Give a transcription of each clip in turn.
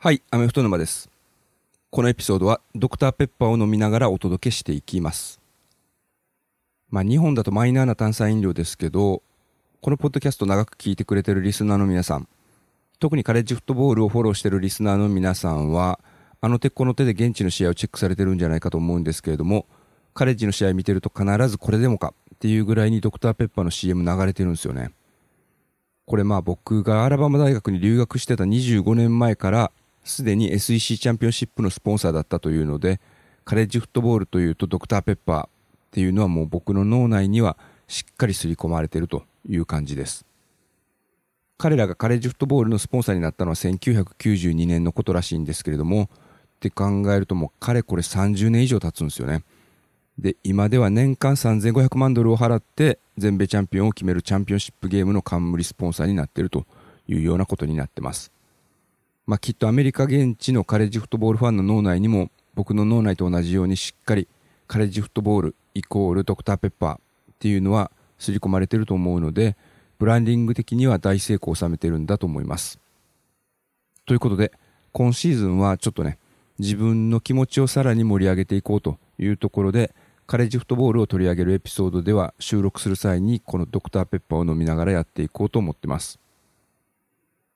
はい、アメフト沼です。このエピソードはドクターペッパーを飲みながらお届けしていきます。まあ日本だとマイナーな炭酸飲料ですけど、このポッドキャスト長く聞いてくれてるリスナーの皆さん、特にカレッジフットボールをフォローしてるリスナーの皆さんは、あの手この手で現地の試合をチェックされてるんじゃないかと思うんですけれども、カレッジの試合見てると必ずこれでもかっていうぐらいにドクターペッパーの CM 流れてるんですよね。これまあ僕がアラバマ大学に留学してた25年前からすでに SEC チャンピオンシップのスポンサーだったというのでカレッジフットボールというとドクターペッパーっていうのはもう僕の脳内にはしっかり刷り込まれているという感じです彼らがカレッジフットボールのスポンサーになったのは1992年のことらしいんですけれどもって考えるともうかれこれ30年以上経つんですよねで今では年間3500万ドルを払って全米チャンピオンを決めるチャンピオンシップゲームの冠スポンサーになっているというようなことになってます。まあ、きっとアメリカ現地のカレッジフットボールファンの脳内にも僕の脳内と同じようにしっかりカレッジフットボールイコールドクターペッパーっていうのは刷り込まれてると思うのでブランディング的には大成功を収めてるんだと思います。ということで今シーズンはちょっとね自分の気持ちをさらに盛り上げていこうというところでカレッジフットボールを取り上げるエピソードでは収録する際にこのドクターペッパーを飲みながらやっていこうと思ってます。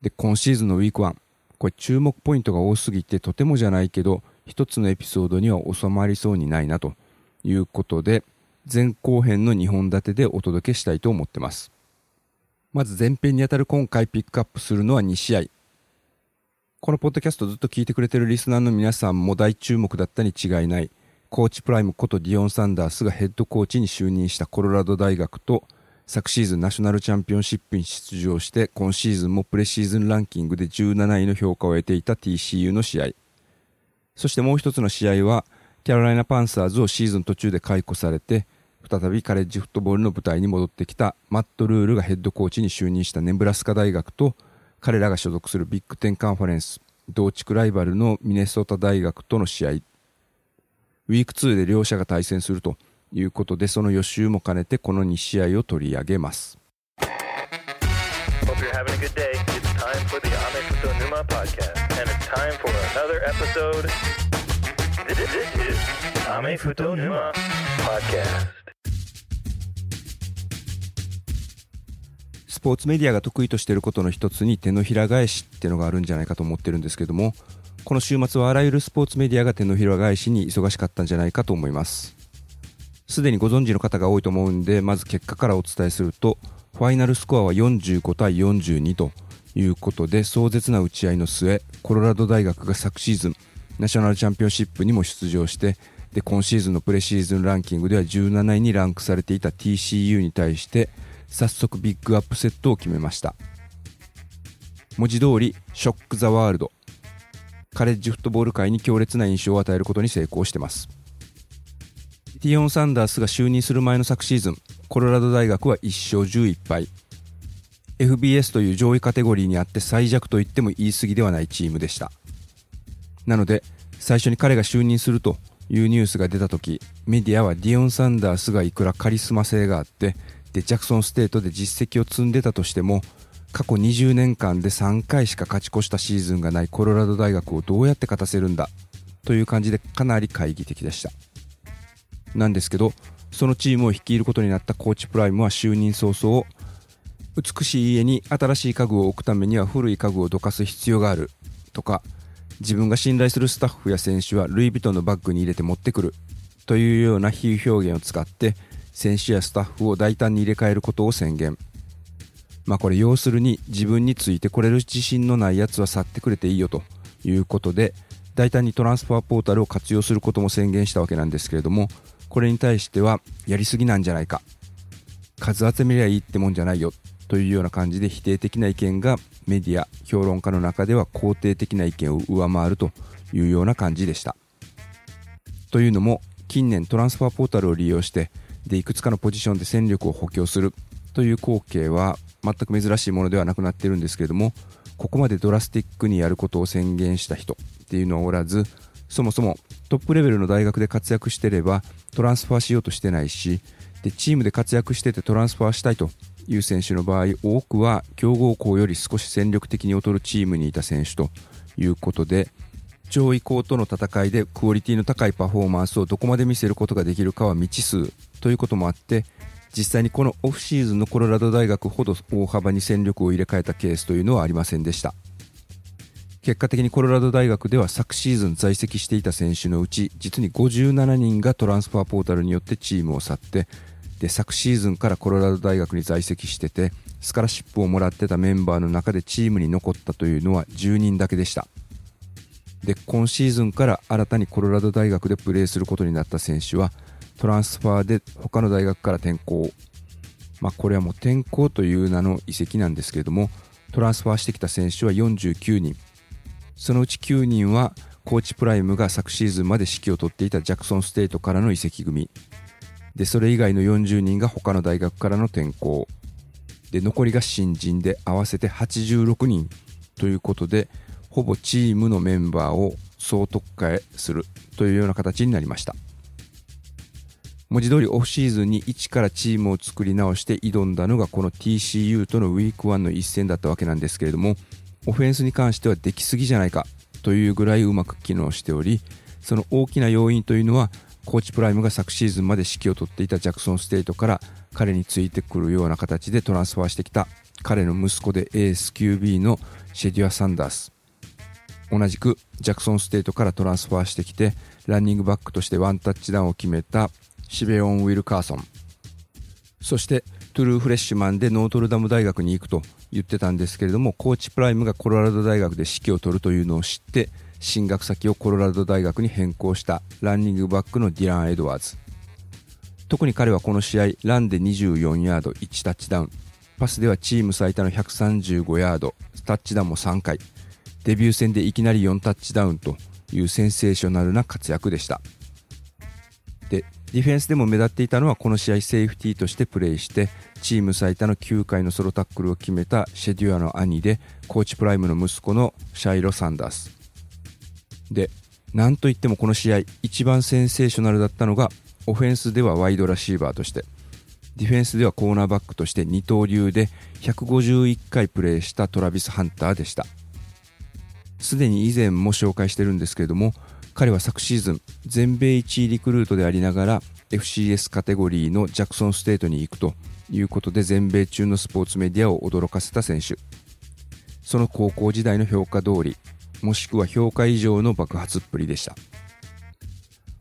で、今シーズンのウィーク1、これ注目ポイントが多すぎてとてもじゃないけど一つのエピソードには収まりそうにないなということで前後編の2本立てでお届けしたいと思ってます。まず前編にあたる今回ピックアップするのは2試合。このポッドキャストずっと聞いてくれてるリスナーの皆さんも大注目だったに違いない。コーチプライムことディオン・サンダースがヘッドコーチに就任したコロラド大学と昨シーズンナショナルチャンピオンシップに出場して今シーズンもプレシーズンランキングで17位の評価を得ていた TCU の試合。そしてもう一つの試合はキャロライナ・パンサーズをシーズン途中で解雇されて再びカレッジフットボールの舞台に戻ってきたマット・ルールがヘッドコーチに就任したネブラスカ大学と彼らが所属するビッグテンカンファレンス同地区ライバルのミネソタ大学との試合。ウィーク2で両者が対戦するということで、その予習も兼ねてこの2試合を取り上げます。スポーツメディアが得意としていることの一つに手のひら返しっていうのがあるんじゃないかと思ってるんですけども、この週末はあらゆるスポーツメディアが手のひら返しに忙しかったんじゃないかと思います。すでにご存知の方が多いと思うんで、まず結果からお伝えすると、ファイナルスコアは45対42ということで、壮絶な打ち合いの末、コロラド大学が昨シーズン、ナショナルチャンピオンシップにも出場して、で、今シーズンのプレシーズンランキングでは17位にランクされていた TCU に対して、早速ビッグアップセットを決めました。文字通り、ショック・ザ・ワールド。カレッジフットボール界に強烈な印象を与えることに成功してます。ティオン・サンダースが就任する前の昨シーズン、コロラド大学は1勝11敗。FBS という上位カテゴリーにあって最弱と言っても言い過ぎではないチームでした。なので、最初に彼が就任するというニュースが出た時、メディアはディオン・サンダースがいくらカリスマ性があって、で、ジャクソンステートで実績を積んでたとしても、過去20年間で3回しか勝ち越したシーズンがないコロラド大学をどうやって勝たせるんだという感じでかなり懐疑的でした。なんですけど、そのチームを率いることになったコーチプライムは就任早々、美しい家に新しい家具を置くためには古い家具をどかす必要があるとか、自分が信頼するスタッフや選手はルイ・ヴィトンのバッグに入れて持ってくるというような比喩表現を使って選手やスタッフを大胆に入れ替えることを宣言。まあこれ要するに自分についてこれる自信のないやつは去ってくれていいよということで大胆にトランスファーポータルを活用することも宣言したわけなんですけれどもこれに対してはやりすぎなんじゃないか。数集めりゃいいってもんじゃないよ。というような感じで否定的な意見がメディア評論家の中では肯定的な意見を上回るというような感じでした。というのも近年トランスファーポータルを利用してでいくつかのポジションで戦力を補強する。という光景は全く珍しいものではなくなっているんですけれどもここまでドラスティックにやることを宣言した人っていうのはおらずそもそもトップレベルの大学で活躍してればトランスファーしようとしてないしでチームで活躍しててトランスファーしたいという選手の場合多くは強豪校より少し戦力的に劣るチームにいた選手ということで上位校との戦いでクオリティの高いパフォーマンスをどこまで見せることができるかは未知数ということもあって実際にこのオフシーズンのコロラド大学ほど大幅に戦力を入れ替えたケースというのはありませんでした。結果的にコロラド大学では昨シーズン在籍していた選手のうち実に57人がトランスファーポータルによってチームを去ってで昨シーズンからコロラド大学に在籍しててスカラシップをもらってたメンバーの中でチームに残ったというのは10人だけでした。で今シーズンから新たにコロラド大学でプレーすることになった選手はトランスファーで他の大学から転校まあこれはもう転校という名の移籍なんですけれどもトランスファーしてきた選手は49人。そのうち9人はコーチプライムが昨シーズンまで指揮を執っていたジャクソンステートからの移籍組。でそれ以外の40人が他の大学からの転校で残りが新人で合わせて86人。ということでほぼチームのメンバーを総特化する。というような形になりました。文字通りオフシーズンに一からチームを作り直して挑んだのがこの TCU とのウィーク1の一戦だったわけなんですけれどもオフェンスに関してはできすぎじゃないかというぐらいうまく機能しておりその大きな要因というのはコーチプライムが昨シーズンまで指揮を執っていたジャクソンステートから彼についてくるような形でトランスファーしてきた彼の息子でエース QB のシェデュア・サンダース。同じくジャクソンステートからトランスファーしてきてランニングバックとしてワンタッチダウンを決めたシベオン・ウィルカーソン。そしてトゥルーフレッシュマンでノートルダム大学に行くと言ってたんですけれどもコーチプライムがコロラド大学で指揮を執るというのを知って進学先をコロラド大学に変更したランニングバックのディラン・エドワーズ。特に彼はこの試合ランで24ヤード1タッチダウン。パスではチーム最多の135ヤード。タッチダウンも3回。デビュー戦でいきなり4タッチダウンというセンセーショナルな活躍でした。ディフェンスでも目立っていたのはこの試合セーフティーとしてプレーしてチーム最多の9回のソロタックルを決めたシェデュアの兄でコーチプライムの息子のシャイロ・サンダース。でなんといってもこの試合一番センセーショナルだったのがオフェンスではワイドラシーバーとしてディフェンスではコーナーバックとして二刀流で151回プレーしたトラビス・ハンターでした。すでに以前も紹介してるんですけれども彼は昨シーズン全米1位リクルートでありながら FCS カテゴリーのジャクソンステートに行くということで全米中のスポーツメディアを驚かせた選手。その高校時代の評価通りもしくは評価以上の爆発っぷりでした。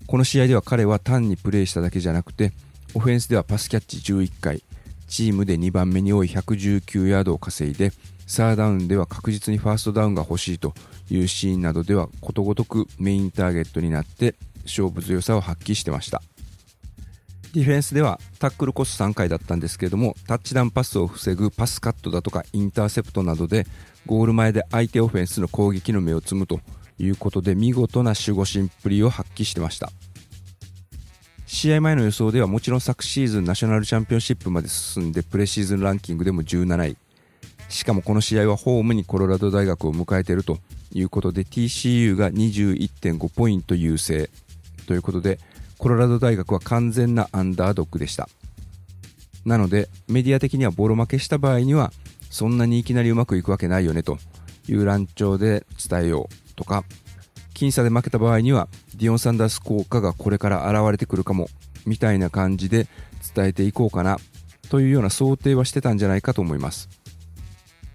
この試合では彼は単にプレーしただけじゃなくてオフェンスではパスキャッチ11回チームで2番目に多い119ヤードを稼いでサーダウンでは確実にファーストダウンが欲しいというシーンなどではことごとくメインターゲットになって勝負強さを発揮してました。ディフェンスではタックルコス3回だったんですけれどもタッチダウンパスを防ぐパスカットだとかインターセプトなどでゴール前で相手オフェンスの攻撃の目をつむということで見事な守護神っぷりを発揮してました。試合前の予想ではもちろん昨シーズンナショナルチャンピオンシップまで進んでプレシーズンランキングでも17位。しかもこの試合はホームにコロラド大学を迎えているということで TCU が21.5ポイント優勢ということでコロラド大学は完全なアンダードックでした。なのでメディア的にはボロ負けした場合にはそんなにいきなりうまくいくわけないよねという乱調で伝えようとか僅差で負けた場合にはディオン・サンダース効果がこれから現れてくるかもみたいな感じで伝えていこうかなというような想定はしてたんじゃないかと思います。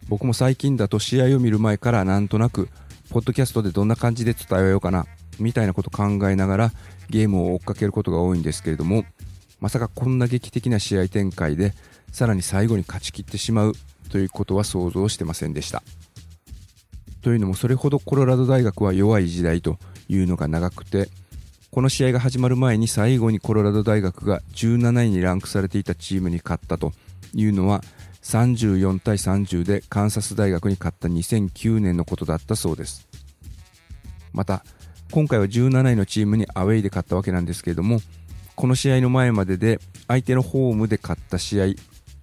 僕も最近だと試合を見る前からなんとなくポッドキャストでどんな感じで伝えようかなみたいなこと考えながらゲームを追っかけることが多いんですけれどもまさかこんな劇的な試合展開でさらに最後に勝ち切ってしまうということは想像してませんでした。というのもそれほどコロラド大学は弱い時代というのが長くてこの試合が始まる前に最後にコロラド大学が17位にランクされていたチームに勝ったというのは34対30でカンサス大学に勝った2009年のことだったそうです。また今回は17位のチームにアウェイで勝ったわけなんですけれどもこの試合の前までで相手のホームで勝った試合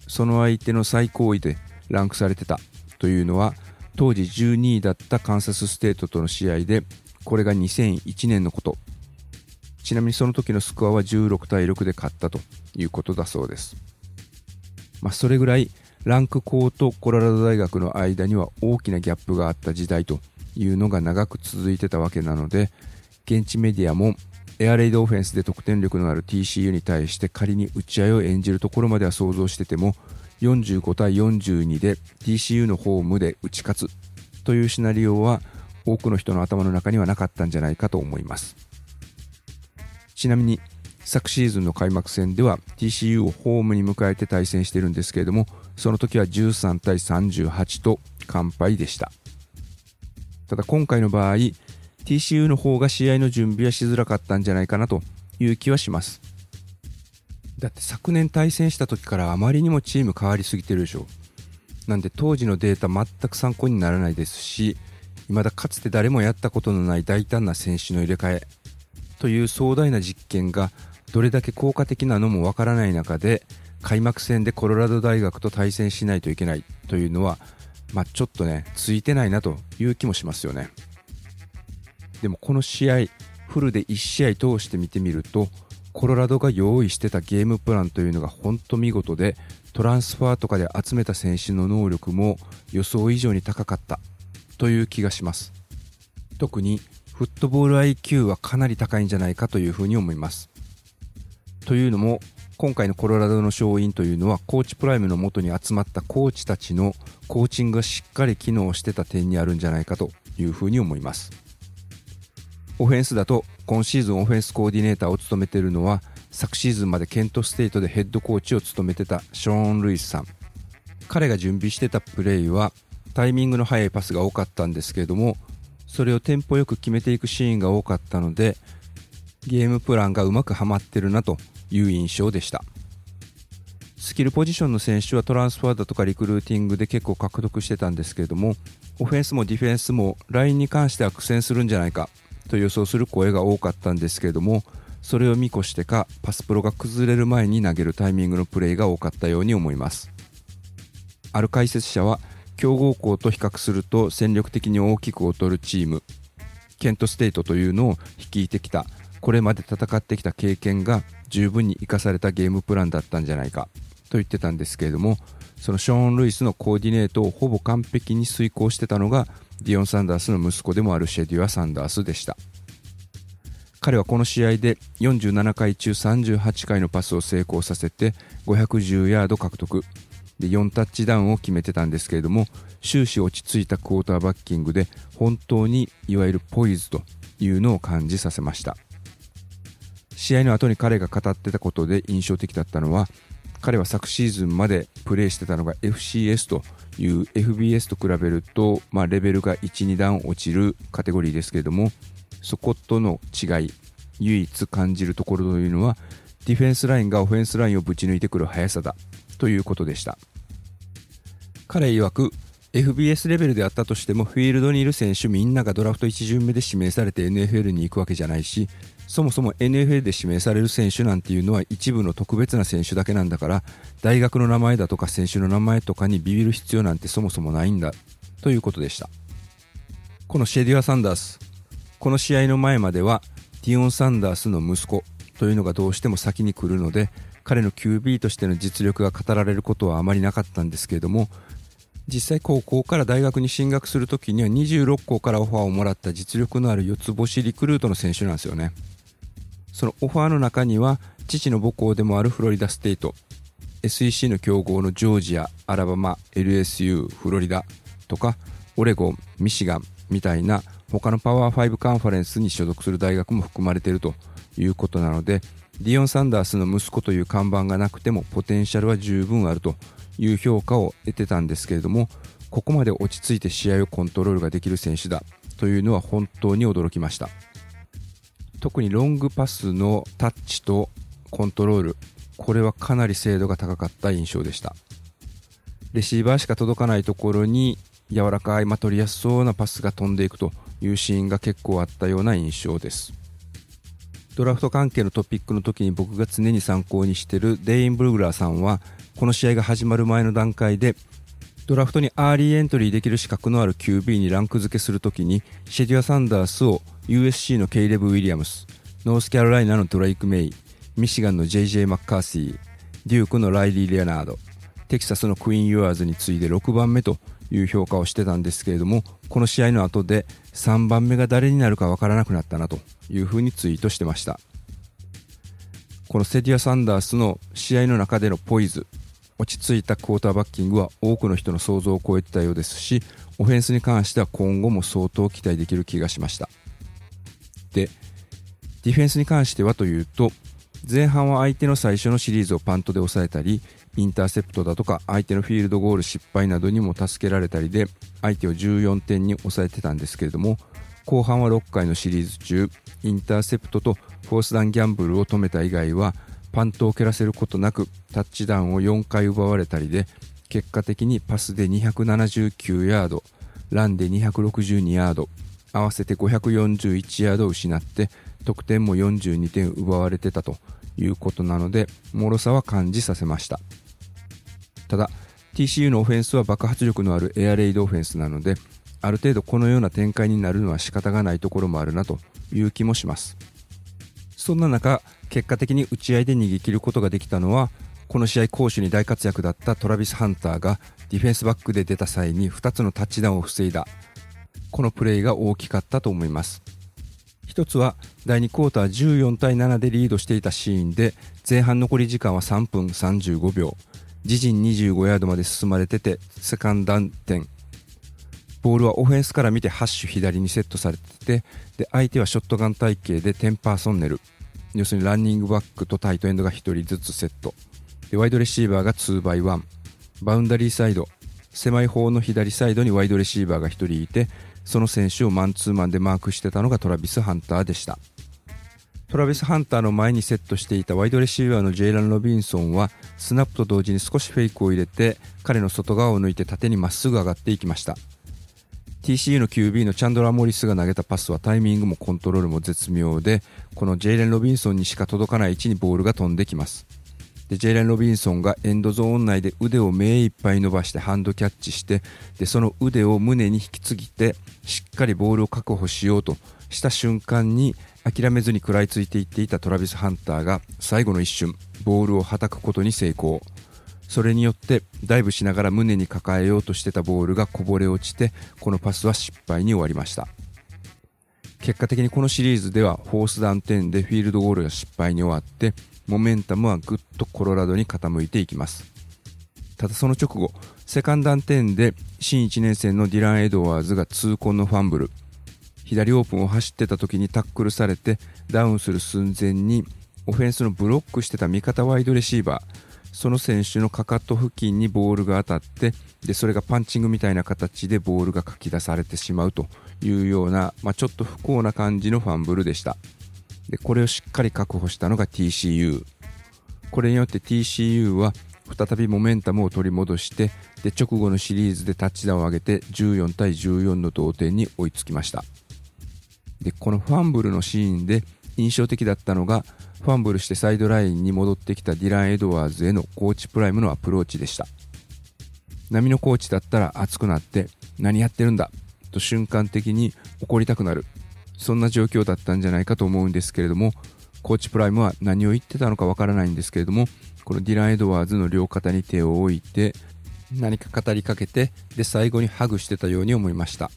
その相手の最高位でランクされてたというのは当時12位だったカンサスステートとの試合でこれが2001年のこと。ちなみにその時のスコアは16対6で勝ったということだそうです。まあ、それぐらいランク校とコロラド大学の間には大きなギャップがあった時代というのが長く続いてたわけなので現地メディアもエアレイドオフェンスで得点力のある TCU に対して仮に打ち合いを演じるところまでは想像してても45対42で TCU のホームで打ち勝つというシナリオは多くの人の頭の中にはなかったんじゃないかと思います。ちなみに昨シーズンの開幕戦では TCU をホームに迎えて対戦してるんですけれどもその時は13対38と完敗でした。ただ今回の場合 TCU の方が試合の準備はしづらかったんじゃないかなという気はします。だって昨年対戦した時からあまりにもチーム変わりすぎてるでしょ。なんで当時のデータ全く参考にならないですし未だかつて誰もやったことのない大胆な選手の入れ替えという壮大な実験がどれだけ効果的なのもわからない中で開幕戦でコロラド大学と対戦しないといけないというのは、まあ、ちょっとねついてないなという気もしますよね。でもこの試合フルで1試合通して見てみるとコロラドが用意してたゲームプランというのが本当見事でトランスファーとかで集めた選手の能力も予想以上に高かったという気がします。特にフットボール IQ はかなり高いんじゃないかというふうに思います。というのも今回のコロラドの勝因というのはコーチプライムのもとに集まったコーチたちのコーチングがしっかり機能してた点にあるんじゃないかというふうに思います。オフェンスだと今シーズンオフェンスコーディネーターを務めているのは昨シーズンまでケントステートでヘッドコーチを務めてたショーン・ルイスさん。彼が準備してたプレーはタイミングの速いパスが多かったんですけれどもそれをテンポよく決めていくシーンが多かったのでゲームプランがうまくはまってるなという印象でした。スキルポジションの選手はトランスファーだとかリクルーティングで結構獲得してたんですけれどもオフェンスもディフェンスもラインに関しては苦戦するんじゃないかと予想する声が多かったんですけれどもそれを見越してかパスプロが崩れる前に投げるタイミングのプレーが多かったように思います。ある解説者は強豪校と比較すると戦力的に大きく劣るチーム。ケントステートというのを率いてきたこれまで戦ってきた経験が十分に生かされたゲームプランだったんじゃないかと言ってたんですけれどもそのショーン・ルイスのコーディネートをほぼ完璧に遂行してたのがディオン・サンダースの息子でもあるシェデュア・サンダースでした。彼はこの試合で47回中38回のパスを成功させて510ヤード獲得。で4タッチダウンを決めてたんですけれども終始落ち着いたクォーターバッキングで本当にいわゆるポイズというのを感じさせました。試合の後に彼が語ってたことで印象的だったのは彼は昨シーズンまでプレーしてたのが FCS という FBS と比べると、まあ、レベルが12段落ちるカテゴリーですけれどもそことの違い唯一感じるところというのはディフェンスラインがオフェンスラインをぶち抜いてくる速さだということでした。彼曰く FBS レベルであったとしてもフィールドにいる選手みんながドラフト1巡目で指名されて NFL に行くわけじゃないしそもそも NFL で指名される選手なんていうのは一部の特別な選手だけなんだから大学の名前だとか選手の名前とかにビビる必要なんてそもそもないんだということでした。このシェディア・サンダースこの試合の前まではディオン・サンダースの息子というのがどうしても先に来るので彼の QB としての実力が語られることはあまりなかったんですけれども実際高校から大学に進学するときには26校からオファーをもらった実力のある四つ星リクルートの選手なんですよね。そのオファーの中には父の母校でもあるフロリダステイト SEC の強豪のジョージアアラバマ LSU フロリダとかオレゴンミシガンみたいな他のパワー5カンファレンスに所属する大学も含まれているということなのでディオン・サンダースの息子という看板がなくてもポテンシャルは十分あるという評価を得てたんですけれどもここまで落ち着いて試合をコントロールができる選手だというのは本当に驚きました。特にロングパスのタッチとコントロールこれはかなり精度が高かった印象でした。レシーバーしか届かないところに柔らかい、まあ、取りやすそうなパスが飛んでいくというシーンが結構あったような印象です。ドラフト関係のトピックの時に僕が常に参考にしているデイン・ブルグラーさんはこの試合が始まる前の段階でドラフトにアーリーエントリーできる資格のある QB にランク付けするときにシェディア・サンダースを USC のケイレブ・ウィリアムスノースキャロライナのドレイク・メイミシガンの JJ・ マッカーシーデュークのライリー・レアナードテキサスのクイーン・ユアーズに次いで6番目という評価をしてたんですけれどもこの試合の後で3番目が誰になるかわからなくなったなというふうにツイートしてました。このセディア・サンダースの試合の中でのポイズ落ち着いたクォーターバッキングは多くの人の想像を超えてたようですしオフェンスに関しては今後も相当期待できる気がしました。でディフェンスに関してはというと前半は相手の最初のシリーズをパントで抑えたりインターセプトだとか相手のフィールドゴール失敗などにも助けられたりで相手を14点に抑えてたんですけれども後半は6回のシリーズ中インターセプトとフォースダウンギャンブルを止めた以外はパントを蹴らせることなくタッチダウンを4回奪われたりで結果的にパスで279ヤードランで262ヤード合わせて541ヤードを失って得点も42点奪われてたということなので脆さは感じさせました。ただ TCU のオフェンスは爆発力のあるエアレイドオフェンスなのである程度このような展開になるのは仕方がないところもあるなという気もします。そんな中結果的に打ち合いで逃げ切ることができたのはこの試合攻守に大活躍だったトラビス・ハンターがディフェンスバックで出た際に2つのタッチダウンを防いだ。このプレーが大きかったと思います。一つは第2クォーター14対7でリードしていたシーンで前半残り時間は3分35秒。自陣25ヤードまで進まれててセカンダン点。ボールはオフェンスから見てハッシュ左にセットされててで相手はショットガン体系で10パーソンネル。要するにランニングバックとタイトエンドが1人ずつセット。でワイドレシーバーが 2x1 バウンダリーサイド狭い方の左サイドにワイドレシーバーが1人いてその選手をマンツーマンでマークしてたのがトラビス・ハンターでしたトラビス・ハンターの前にセットしていたワイドレシーバーのジェイラン・ロビンソンはスナップと同時に少しフェイクを入れて彼の外側を抜いて縦にまっすぐ上がっていきました。TCU の QB のチャンドラ・モリスが投げたパスはタイミングもコントロールも絶妙でこのジェイレン・ロビンソンにしか届かない位置にボールが飛んできます。でジェイレン・ロビンソンがエンドゾーン内で腕を目いっぱい伸ばしてハンドキャッチしてでその腕を胸に引き継ぎてしっかりボールを確保しようとした瞬間に諦めずに食らいついていっていたトラビス・ハンターが最後の一瞬ボールをはたくことに成功。それによってダイブしながら胸に抱えようとしてたボールがこぼれ落ちてこのパスは失敗に終わりました。結果的にこのシリーズではフォースダウン10でフィールドゴールが失敗に終わってモメンタムはぐっとコロラドに傾いていきます。ただその直後 second and 10で新1年生のディラン・エドワーズが痛恨のファンブル。左オープンを走ってた時にタックルされてダウンする寸前にオフェンスのブロックしてた味方ワイドレシーバーその選手のかかと付近にボールが当たってでそれがパンチングみたいな形でボールがかき出されてしまうというような、まあ、ちょっと不幸な感じのファンブルでした。でこれをしっかり確保したのが TCU これによって TCU は再びモメンタムを取り戻してで直後のシリーズでタッチダウンを上げて14対14の同点に追いつきました。でこのファンブルのシーンで印象的だったのがファンブルしてサイドラインに戻ってきたディラン・エドワーズへのコーチプライムのアプローチでした。波のコーチだったら熱くなって何やってるんだ？と瞬間的に怒りたくなる。そんな状況だったんじゃないかと思うんですけれどもコーチプライムは何を言ってたのかわからないんですけれどもこのディラン・エドワーズの両肩に手を置いて何か語りかけてで最後にハグしてたように思いました。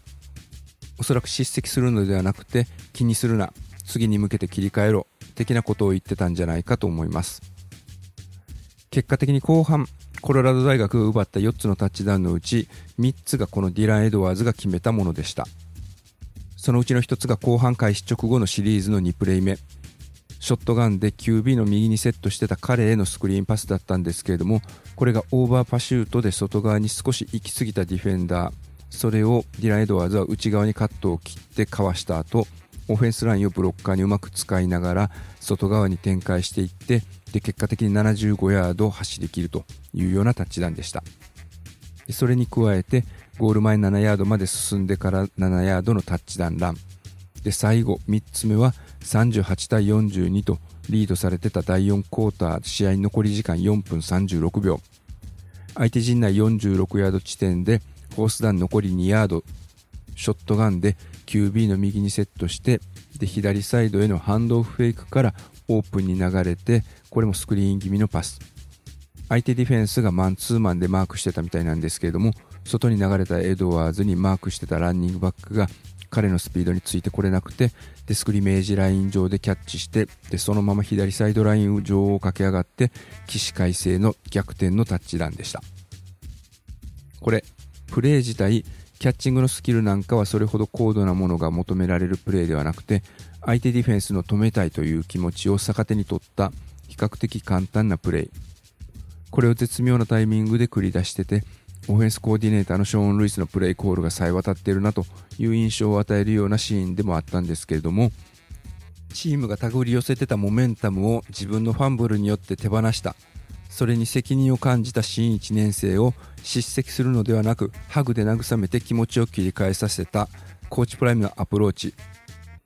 おそらく叱責するのではなくて気にするな。次に向けて切り替えろ。的なことを言ってたんじゃないかと思います。結果的に後半コロラド大学が奪った4つのタッチダウンのうち3つがこのディラン・エドワーズが決めたものでした。そのうちの1つが後半開始直後のシリーズの2プレイ目。ショットガンで QB の右にセットしてた彼へのスクリーンパスだったんですけれどもこれが over pursuit で外側に少し行き過ぎたディフェンダー。それをディラン・エドワーズは内側にカットを切ってかわした後オフェンスラインをブロッカーにうまく使いながら外側に展開していってで結果的に75ヤードを走りきるというようなタッチダウンでした。それに加えてゴール前7ヤードまで進んでから7ヤードのタッチダウンラン。で最後3つ目は38対42とリードされてた第4クォーター試合残り時間4分36秒。相手陣内46ヤード地点でフォースダン残り2ヤードショットガンで QB の右にセットしてで左サイドへのハンドオフフェイクからオープンに流れてこれもスクリーン気味のパス。相手ディフェンスがマンツーマンでマークしてたみたいなんですけれども外に流れたエドワーズにマークしてたランニングバックが彼のスピードについてこれなくてでスクリメージライン上でキャッチしてでそのまま左サイドライン上を駆け上がって起死回生の逆転のタッチダウンでした。これプレー自体キャッチングのスキルなんかはそれほど高度なものが求められるプレーではなくて相手ディフェンスの止めたいという気持ちを逆手に取った比較的簡単なプレーこれを絶妙なタイミングで繰り出しててオフェンスコーディネーターのショーン・ルイスのプレイコールがさえ渡っているなという印象を与えるようなシーンでもあったんですけれどもチームが手繰り寄せてたモメンタムを自分のファンブルによって手放した。それに責任を感じた新1年生を叱責するのではなくハグで慰めて気持ちを切り替えさせたコーチプライムのアプローチ。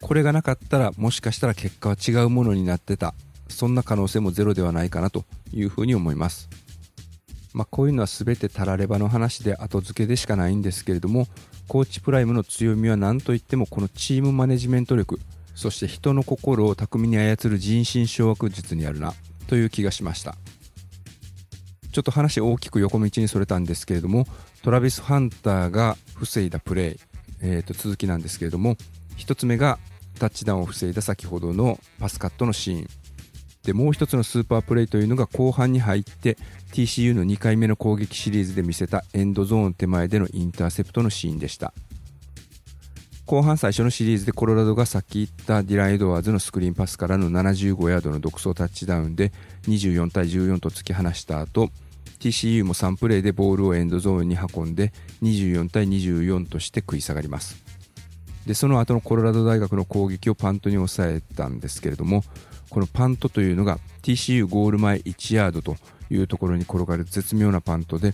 これがなかったらもしかしたら結果は違うものになってた。そんな可能性もゼロではないかなというふうに思います。まあ、こういうのは全てたらればの話で後付けでしかないんですけれどもコーチプライムの強みは何といってもこのチームマネジメント力そして人の心を巧みに操る人心掌握術にあるなという気がしました。ちょっと話大きく横道にそれたんですけれどもトラビス・ハンターが防いだプレー、えー、と続きなんですけれども1つ目がタッチダウンを防いだ先ほどのパスカットのシーン。でもう一つのスーパープレーというのが後半に入って TCU の2回目の攻撃シリーズで見せたエンドゾーン手前でのインターセプトのシーンでした。後半最初のシリーズでコロラドがさっき言ったディラン・エドワーズのスクリーンパスからの75ヤードの独走タッチダウンで24対14と突き放した後 TCU も3プレーでボールをエンドゾーンに運んで24対24として食い下がります。でその後のコロラド大学の攻撃をパントに抑えたんですけれどもこのパントというのが TCU ゴール前1ヤードというところに転がる絶妙なパントで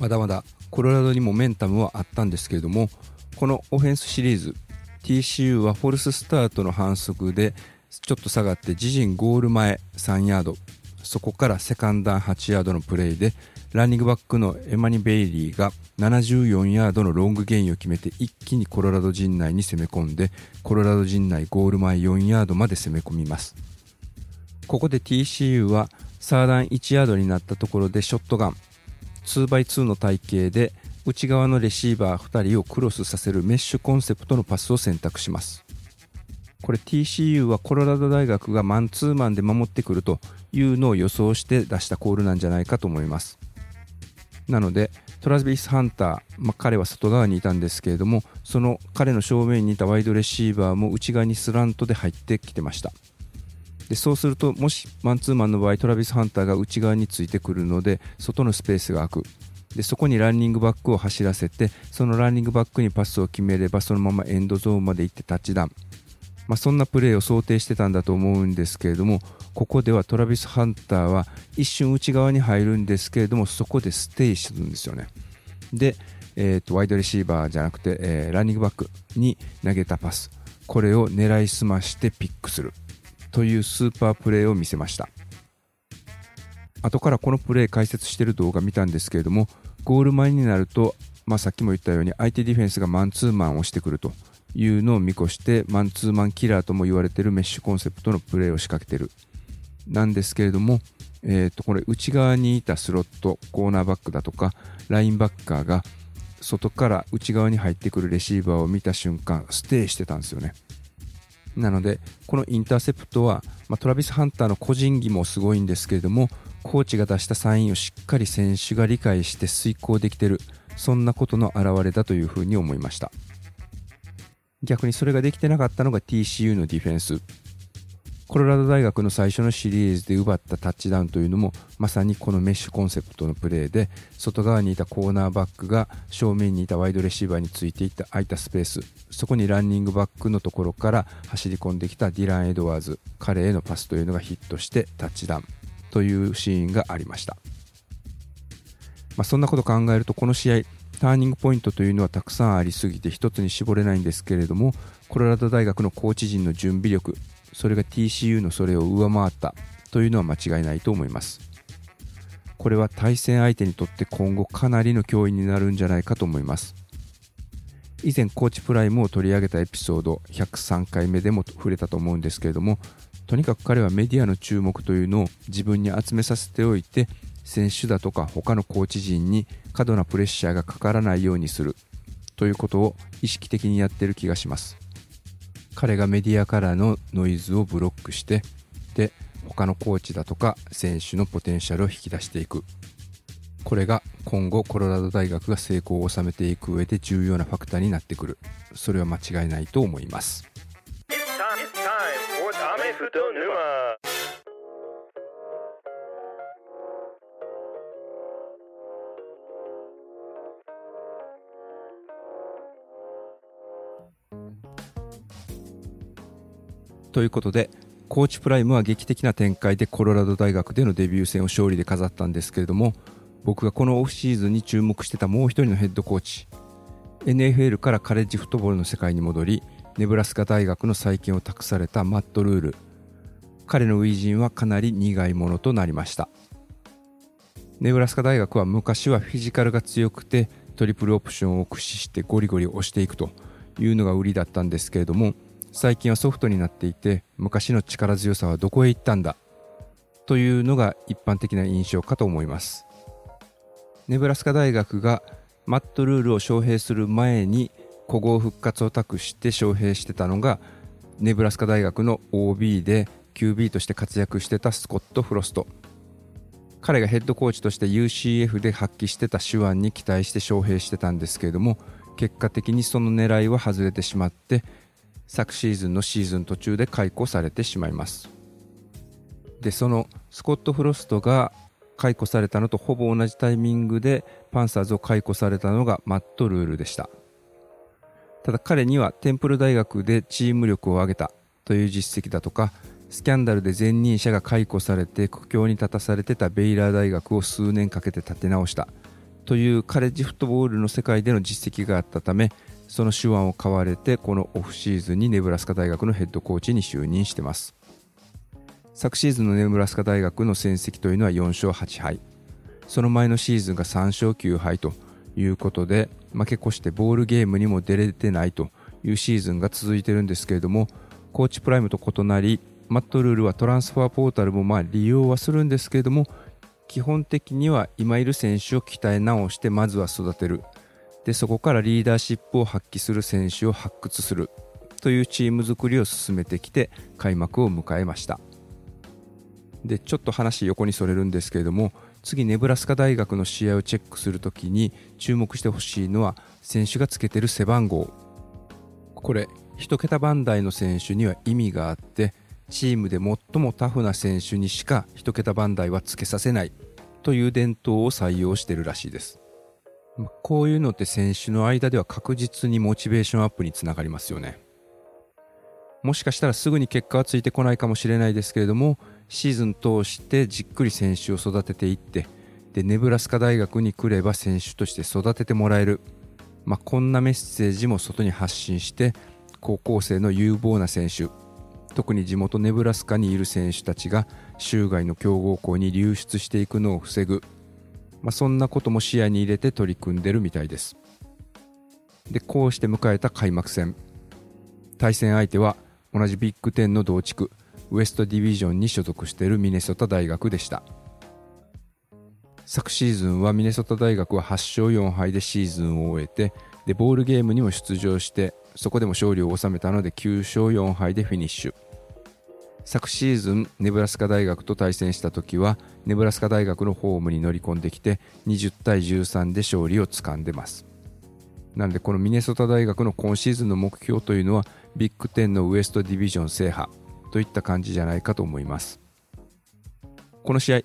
まだまだコロラドにもメンタムはあったんですけれどもこのオフェンスシリーズ TCU はフォルススタートの反則でちょっと下がって自陣ゴール前3ヤード。そこからセカンダー8ヤードのプレーでランニングバックのエマニ・ベイリーが74ヤードのロングゲインを決めて一気にコロラド陣内に攻め込んでコロラド陣内ゴール前4ヤードまで攻め込みます。ここで TCU はサーダン1ヤードになったところでショットガン 2x2 の体型で内側のレシーバー2人をクロスさせるメッシュコンセプトのパスを選択します。これ TCU はコロラド大学がマンツーマンで守ってくるというのを予想して出したコールなんじゃないかと思います。なのでトラビス・ハンター、まあ、彼は外側にいたんですけれどもその彼の正面にいたワイドレシーバーも内側にスラントで入ってきてました。でそうするともしマンツーマンの場合トラビス・ハンターが内側についてくるので外のスペースが空く。でそこにランニングバックを走らせてそのランニングバックにパスを決めればそのままエンドゾーンまで行ってタッチダウン、まあ、そんなプレーを想定してたんだと思うんですけれどもここではトラビス・ハンターは一瞬内側に入るんですけれどもそこでステイするんですよね。で、えーと、ワイドレシーバーじゃなくて、えー、ランニングバックに投げたパス。これを狙いすましてピックする。というスーパープレーを見せました。後からこのプレー解説してる動画見たんですけれどもゴール前になると、まあ、さっきも言ったように相手ディフェンスがマンツーマンをしてくるというのを見越してマンツーマンキラーとも言われているメッシュコンセプトのプレーを仕掛けてる。なんですけれども、えー、とこれ内側にいたスロットコーナーバックだとかラインバッカーが外から内側に入ってくるレシーバーを見た瞬間ステイしてたんですよね。なのでこのインターセプトは、まあ、トラビス・ハンターの個人技もすごいんですけれどもコーチが出したサインをしっかり選手が理解して遂行できているそんなことの表れだというふうに思いました。逆にそれができてなかったのが TCU のディフェンス。コロラド大学の最初のシリーズで奪ったタッチダウンというのもまさにこのメッシュコンセプトのプレーで外側にいたコーナーバックが正面にいたワイドレシーバーについていった空いたスペース。そこにランニングバックのところから走り込んできたディラン・エドワーズ彼へのパスというのがヒットしてタッチダウンというシーンがありました、まあ、そんなこと考えるとこの試合ターニングポイントというのはたくさんありすぎて一つに絞れないんですけれどもコロラド大学のコーチ陣の準備力それが TCU のそれを上回ったというのは間違いないと思います。これは対戦相手にとって今後かなりの脅威になるんじゃないかと思います。以前コーチプライムを取り上げたエピソード103回目でも触れたと思うんですけれどもとにかく彼はメディアの注目というのを自分に集めさせておいて選手だとか他のコーチ陣に過度なプレッシャーがかからないようにするということを意識的にやってる気がします。彼がメディアからのノイズをブロックしてで他のコーチだとか選手のポテンシャルを引き出していく。これが今後コロラド大学が成功を収めていく上で重要なファクターになってくる。それは間違いないと思います。ということでコーチプライムは劇的な展開でコロラド大学でのデビュー戦を勝利で飾ったんですけれども僕がこのオフシーズンに注目してたもう一人のヘッドコーチ NFL からカレッジフットボールの世界に戻りネブラスカ大学の再建を託されたマット・ルール。彼の初陣はかなり苦いものとなりました。ネブラスカ大学は昔はフィジカルが強くてトリプルオプションを駆使してゴリゴリ押していくというのが売りだったんですけれども最近はソフトになっていて昔の力強さはどこへ行ったんだというのが一般的な印象かと思います。ネブラスカ大学がマットルールを招聘する前に古豪復活を託して招聘してたのがネブラスカ大学の OB で QB として活躍してたスコット・フロスト。彼がヘッドコーチとして UCF で発揮してた手腕に期待して招聘してたんですけれども結果的にその狙いは外れてしまって昨シーズンのシーズン途中で解雇されてしまいます。でそのスコット・フロストが解雇されたのとほぼ同じタイミングでパンサーズを解雇されたのがマット・ルールでした。ただ彼にはテンプル大学でチーム力を上げたという実績だとかスキャンダルで前任者が解雇されて苦境に立たされてたベイラー大学を数年かけて立て直したというカレッジフットボールの世界での実績があったためその手腕を買われてこのオフシーズンにネブラスカ大学のヘッドコーチに就任してます。昨シーズンのネブラスカ大学の戦績というのは4勝8敗。その前のシーズンが3勝9敗ということで負け越してボールゲームにも出れてないというシーズンが続いてるんですけれどもコーチプライムと異なりマットルールはトランスファーポータルもまあ利用はするんですけれども基本的には今いる選手を鍛え直してまずは育てる。でそこからリーダーシップを発揮する選手を発掘するというチーム作りを進めてきて開幕を迎えました。でちょっと話横にそれるんですけれども次ネブラスカ大学の試合をチェックするときに注目してほしいのは選手がつけてる背番号。これ1桁番台の選手には意味があってチームで最もタフな選手にしか1桁番台はつけさせないという伝統を採用してるらしいです。こういうのって選手の間では確実にモチベーションアップにつながりますよね。もしかしたらすぐに結果はついてこないかもしれないですけれどもシーズン通してじっくり選手を育てていってでネブラスカ大学に来れば選手として育ててもらえる、まあ、こんなメッセージも外に発信して高校生の有望な選手特に地元ネブラスカにいる選手たちが州外の強豪校に流出していくのを防ぐ、まあ、そんなことも視野に入れて取り組んでるみたいです。でこうして迎えた開幕戦。対戦相手は同じビッグ10の同地区ウエストディビジョンに所属しているミネソタ大学でした。昨シーズンはミネソタ大学は8勝4敗でシーズンを終えてでボールゲームにも出場してそこでも勝利を収めたので9勝4敗でフィニッシュ。昨シーズンネブラスカ大学と対戦した時はネブラスカ大学のホームに乗り込んできて20対13で勝利をつかんでます。なのでこのミネソタ大学の今シーズンの目標というのはビッグ10のウエストディビジョン制覇といった感じじゃないかと思います。この試合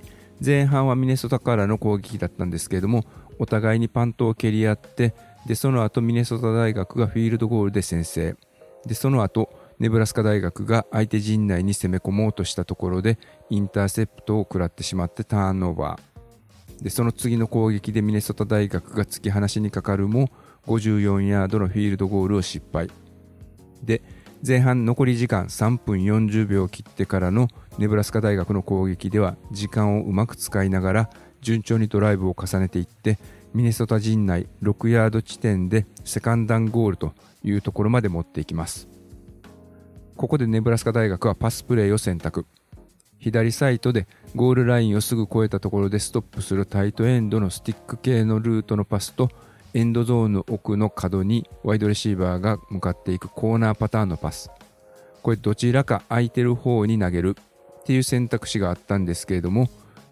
前半はミネソタからの攻撃だったんですけれどもお互いにパントを蹴り合ってでその後ミネソタ大学がフィールドゴールで先制。でその後ネブラスカ大学が相手陣内に攻め込もうとしたところでインターセプトを食らってしまってターンオーバー。でその次の攻撃でミネソタ大学が突き放しにかかるも54ヤードのフィールドゴールを失敗。で前半残り時間3分40秒を切ってからのネブラスカ大学の攻撃では時間をうまく使いながら順調にドライブを重ねていってミネソタ陣内6ヤード地点でセカンダンゴールというところまで持っていきます。ここでネブラスカ大学はパスプレーを選択。左サイトでゴールラインをすぐ越えたところでストップするタイトエンドのスティック系のルートのパスとエンドゾーンの奥の角にワイドレシーバーが向かっていくコーナーパターンのパス。これどちらか空いてる方に投げるっていう選択肢があったんですけれども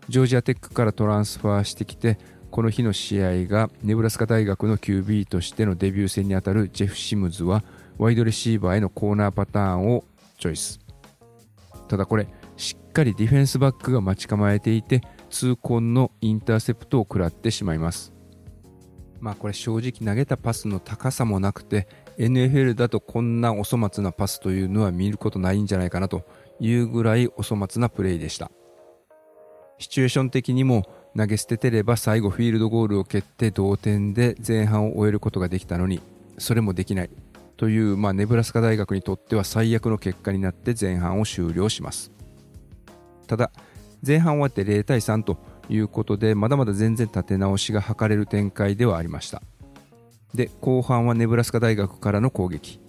ジョージアテックからトランスファーしてきてこの日の試合がネブラスカ大学の QB としてのデビュー戦にあたるジェフ・シムズはワイドレシーバーへのコーナーパターンをチョイス。ただこれしっかりディフェンスバックが待ち構えていて痛恨のインターセプトを食らってしまいます。まあこれ正直投げたパスの高さもなくて NFL だとこんなお粗末なパスというのは見ることないんじゃないかなというぐらいお粗末なプレーでした。シチュエーション的にも投げ捨ててれば最後フィールドゴールを蹴って同点で前半を終えることができたのにそれもできない。という、まあ、ネブラスカ大学にとっては最悪の結果になって前半を終了します。ただ前半終わって0対3ということでまだまだ全然立て直しが図れる展開ではありました。で後半はネブラスカ大学からの攻撃。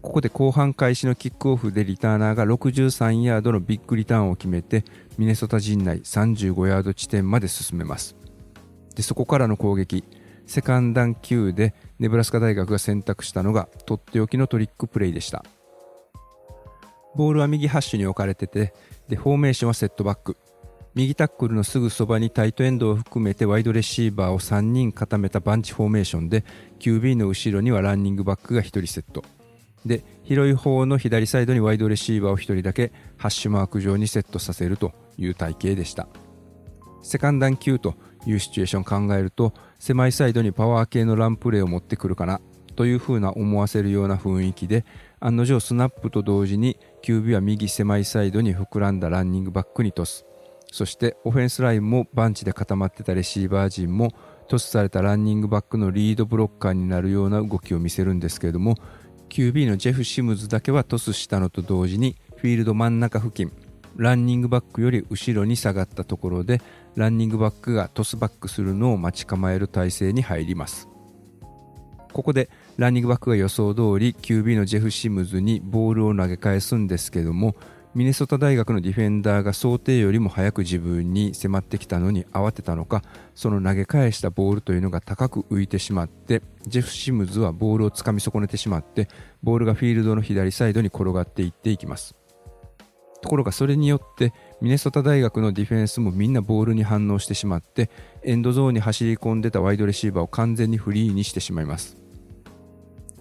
ここで後半開始のキックオフでリターナーが63ヤードのビッグリターンを決めてミネソタ陣内35ヤード地点まで進めます。でそこからの攻撃。セカンダン級でネブラスカ大学が選択したのがとっておきのトリックプレイでした。ボールは右ハッシュに置かれててでフォーメーションはセットバック。右タックルのすぐそばにタイトエンドを含めてワイドレシーバーを3人固めたバンチフォーメーションで QB の後ろにはランニングバックが1人セット。で広い方の左サイドにワイドレシーバーを1人だけハッシュマーク上にセットさせるという体型でした。セカンダン級というシチュエーションを考えると狭いサイドにパワー系のランプレーを持ってくるかなという風な思わせるような雰囲気で案の定スナップと同時に QB は右狭いサイドに膨らんだランニングバックにトス。そしてオフェンスラインもバンチで固まってたレシーバー陣もトスされたランニングバックのリードブロッカーになるような動きを見せるんですけれども QB のジェフ・シムズだけはトスしたのと同時にフィールド真ん中付近ランニングバックより後ろに下がったところでランニングバックがトスバックするのを待ち構える体勢に入ります。ここでランニングバックが予想通り QB のジェフ・シムズにボールを投げ返すんですけどもミネソタ大学のディフェンダーが想定よりも早く自分に迫ってきたのに慌てたのかその投げ返したボールというのが高く浮いてしまってジェフ・シムズはボールをつかみ損ねてしまってボールがフィールドの左サイドに転がっていっていきます。ところがそれによってミネソタ大学のディフェンスもみんなボールに反応してしまってエンドゾーンに走り込んでたワイドレシーバーを完全にフリーにしてしまいます。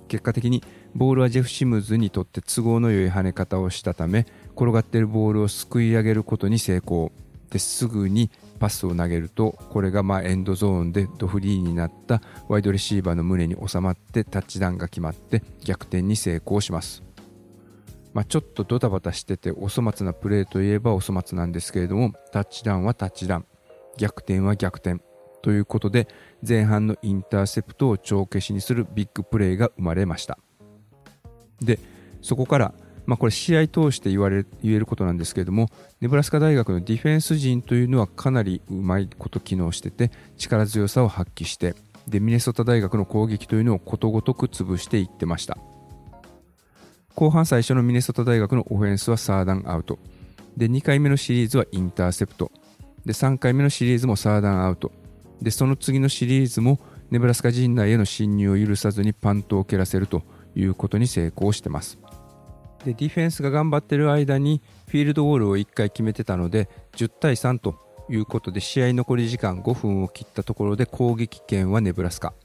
結果的にボールはジェフ・シムズにとって都合の良い跳ね方をしたため転がっているボールをすくい上げることに成功。ですぐにパスを投げるとこれがまエンドゾーンでドフリーになったワイドレシーバーの胸に収まってタッチダウンが決まって逆転に成功します、まあ、ちょっとドタバタしててお粗末なプレーといえばお粗末なんですけれどもタッチダウンはタッチダウン逆転は逆転ということで前半のインターセプトを帳消しにするビッグプレーが生まれました。でそこからまあ、これ試合通して言われ言えることなんですけれどもネブラスカ大学のディフェンス陣というのはかなりうまいこと機能してて力強さを発揮してでミネソタ大学の攻撃というのをことごとく潰していってました。後半最初のミネソタ大学のオフェンスはサーダンアウト。で2回目のシリーズはインターセプト。で3回目のシリーズもサーダンアウト。でその次のシリーズもネブラスカ陣内への侵入を許さずにパントを蹴らせるということに成功してます。でディフェンスが頑張ってる間にフィールドゴールを1回決めてたので10対3ということで試合残り時間5分を切ったところで攻撃権はネブラスカ。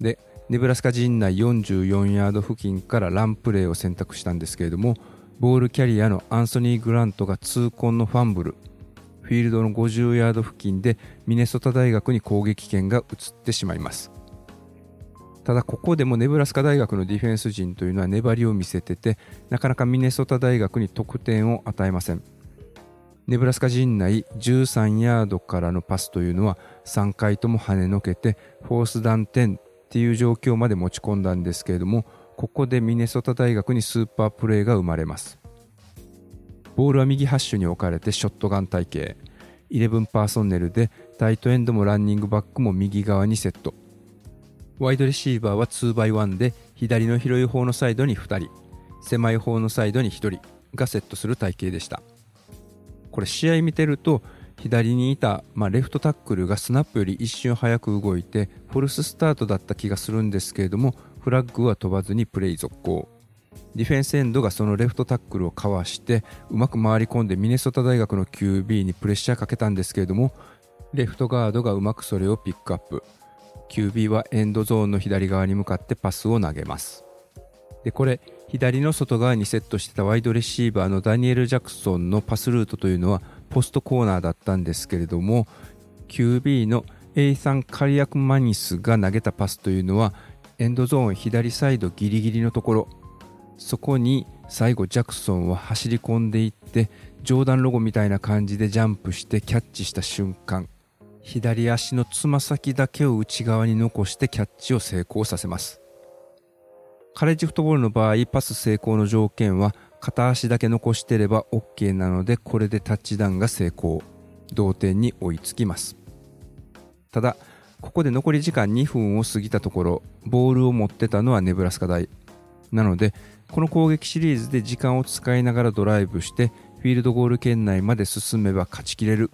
でネブラスカ陣内44ヤード付近からランプレーを選択したんですけれどもボールキャリアのアンソニー・グラントが痛恨のファンブル。フィールドの50ヤード付近でミネソタ大学に攻撃権が移ってしまいます。ただここでもネブラスカ大学のディフェンス陣というのは粘りを見せててなかなかミネソタ大学に得点を与えません。ネブラスカ陣内13ヤードからのパスというのは3回とも跳ねのけてフォースダウン10っていう状況まで持ち込んだんですけれどもここでミネソタ大学にスーパープレーが生まれます。ボールは右ハッシュに置かれてショットガン体系11パーソンネルでタイトエンドもランニングバックも右側にセット。ワイドレシーバーは 2x1 で左の広い方のサイドに2人。狭い方のサイドに1人がセットする体型でした。これ試合見てると左にいた、まあ、レフトタックルがスナップより一瞬早く動いてフォルススタートだった気がするんですけれどもフラッグは飛ばずにプレイ続行。ディフェンスエンドがそのレフトタックルをかわしてうまく回り込んでミネソタ大学の QB にプレッシャーかけたんですけれどもレフトガードがうまくそれをピックアップ。QB はエンドゾーンの左側に向かってパスを投げます。でこれ左の外側にセットしてたワイドレシーバーのダニエル・ジャクソンのパスルートというのはポストコーナーだったんですけれども QB のエイサン・カリアクマニスが投げたパスというのはエンドゾーン左サイドギリギリのところ。そこに最後ジャクソンは走り込んでいってジョーダンロゴみたいな感じでジャンプしてキャッチした瞬間左足のつま先だけを内側に残してキャッチを成功させます。カレッジフットボールの場合パス成功の条件は片足だけ残してれば OK なのでこれでタッチダウンが成功。同点に追いつきます。ただここで残り時間2分を過ぎたところボールを持ってたのはネブラスカ大。なのでこの攻撃シリーズで時間を使いながらドライブしてフィールドゴール圏内まで進めば勝ちきれる。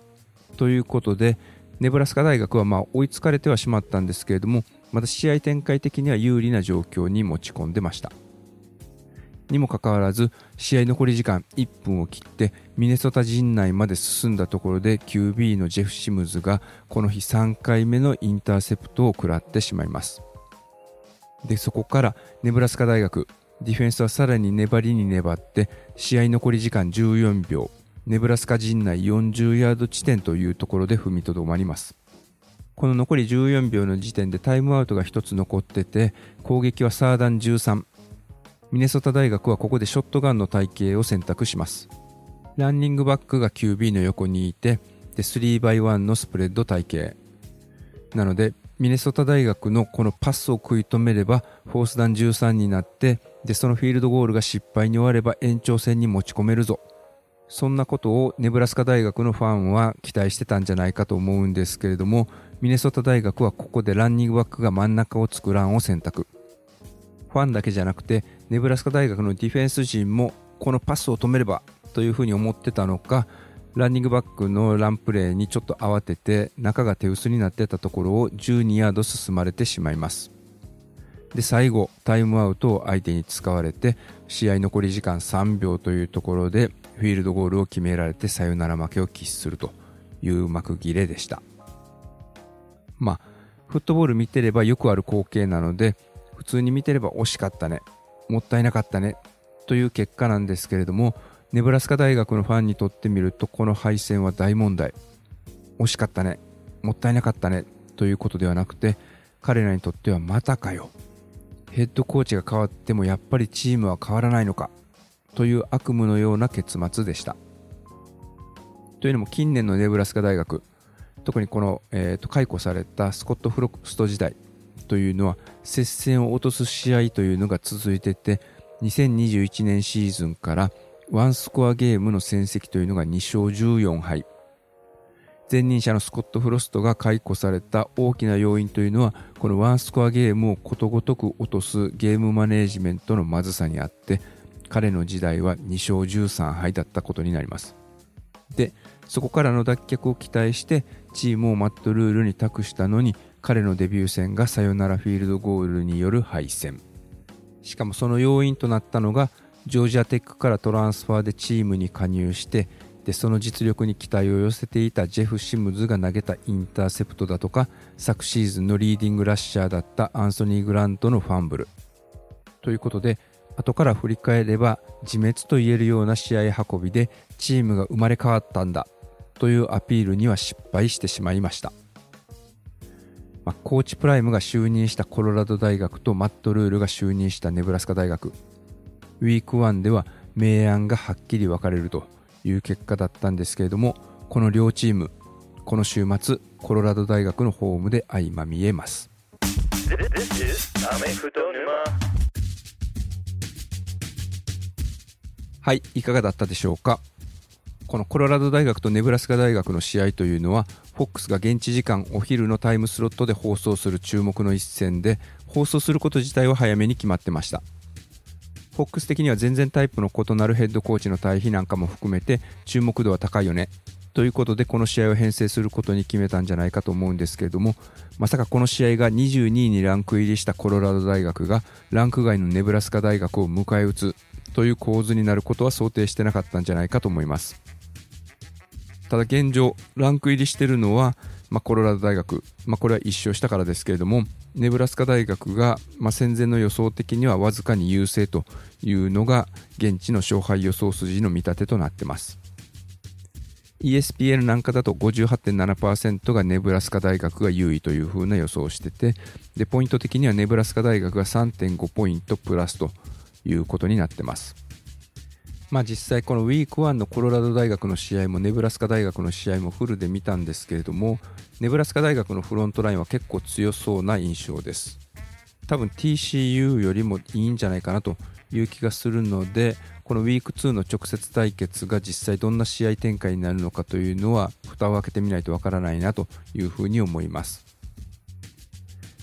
ということでネブラスカ大学はまあ追いつかれてはしまったんですけれどもまた試合展開的には有利な状況に持ち込んでました。にもかかわらず試合残り時間1分を切ってミネソタ陣内まで進んだところで QB のジェフ・シムズがこの日3回目のインターセプトを食らってしまいます。でそこからネブラスカ大学ディフェンスはさらに粘りに粘って試合残り時間14秒ネブラスカ陣内40ヤード地点というところで踏みとどまります。この残り14秒の時点でタイムアウトが1つ残ってて攻撃はサーダン13ミネソタ大学はここでショットガンの体型を選択します。ランニングバックが QB の横にいてで 3x1 のスプレッド体型。なのでミネソタ大学のこのパスを食い止めればフォースダン13になってでそのフィールドゴールが失敗に終われば延長戦に持ち込めるぞ。そんなことをネブラスカ大学のファンは期待してたんじゃないかと思うんですけれどもミネソタ大学はここでランニングバックが真ん中を作らんを選択。ファンだけじゃなくてネブラスカ大学のディフェンス陣もこのパスを止めればというふうに思ってたのかランニングバックのランプレーにちょっと慌てて中が手薄になってたところを12ヤード進まれてしまいます。で最後タイムアウトを相手に使われて試合残り時間3秒というところでフィールドゴールを決められてサヨナラ負けを喫するという幕切れでした。まあフットボール見てればよくある光景なので普通に見てれば惜しかったね。もったいなかったね。という結果なんですけれどもネブラスカ大学のファンにとってみるとこの敗戦は大問題。惜しかったね。もったいなかったね。ということではなくて彼らにとってはまたかよ。ヘッドコーチが変わってもやっぱりチームは変わらないのか。という悪夢のような結末でした。というのも近年のネブラスカ大学特にこの、えーと解雇されたスコット・フロクスト時代というのは接戦を落とす試合というのが続いてて2021年シーズンからワンスコアゲームの戦績というのが2勝14敗前任者のスコット・フロストが解雇された大きな要因というのはこのワンスコアゲームをことごとく落とすゲームマネージメントのまずさにあって彼の時代は2勝13敗だったことになります。でそこからの脱却を期待してチームをマットルールに託したのに彼のデビュー戦がサヨナラフィールドゴールによる敗戦。しかもその要因となったのがジョージアテックからトランスファーでチームに加入してでその実力に期待を寄せていたジェフ・シムズが投げたインターセプトだとか昨シーズンのリーディングラッシャーだったアンソニー・グラントのファンブル。ということで後から振り返れば自滅と言えるような試合運びでチームが生まれ変わったんだというアピールには失敗してしまいました。まあ、コーチプライムが就任したコロラド大学とマット・ルールが就任したネブラスカ大学。ウィーク1では明暗がはっきり分かれるという結果だったんですけれどもこの両チームこの週末コロラド大学のホームで相まみえます.はいいかがだったでしょうか？このコロラド大学とネブラスカ大学の試合というのは FOX が現地時間お昼のタイムスロットで放送する注目の一戦で放送すること自体は早めに決まってました。ホックス的には全然タイプの異なるヘッドコーチの対比なんかも含めて注目度は高いよね。ということでこの試合を編成することに決めたんじゃないかと思うんですけれどもまさかこの試合が22位にランク入りしたコロラド大学がランク外のネブラスカ大学を迎え撃つという構図になることは想定してなかったんじゃないかと思います。ただ現状ランク入りしているのは、まあ、コロラド大学、まあ、これは1勝したからですけれどもネブラスカ大学が、まあ、戦前の予想的にはわずかに優勢というのが現地の勝敗予想筋の見立てとなってます。ESPN なんかだと58.7%がネブラスカ大学が優位というふうな予想をしててでポイント的にはネブラスカ大学が3.5ポイントプラスということになってます。まあ実際このウィーク1のコロラド大学の試合もネブラスカ大学の試合もフルで見たんですけれどもネブラスカ大学のフロントラインは結構強そうな印象です。多分 TCU よりもいいんじゃないかなという気がするのでこのウィーク2の直接対決が実際どんな試合展開になるのかというのは蓋を開けてみないとわからないなというふうに思います。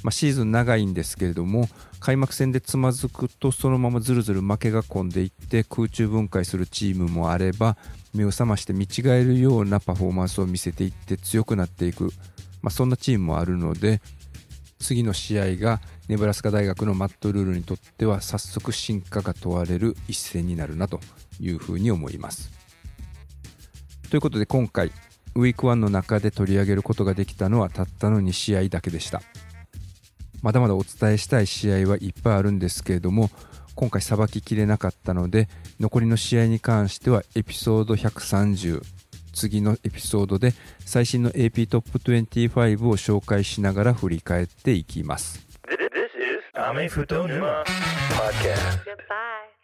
まあ、シーズン長いんですけれども開幕戦でつまずくとそのままずるずる負けが込んでいって空中分解するチームもあれば目を覚まして見違えるようなパフォーマンスを見せていって強くなっていく、まあ、そんなチームもあるので次の試合がネブラスカ大学のマット・ルールにとっては早速進化が問われる一戦になるなというふうに思います。ということで今回ウィーク1の中で取り上げることができたのはたったの2試合だけでした。まだまだお伝えしたい試合はいっぱいあるんですけれども今回さばききれなかったので残りの試合に関してはエピソード130次のエピソードで最新の AP トップ25を紹介しながら振り返っていきます。This is Ame Futo Numa Podcast. Goodbye.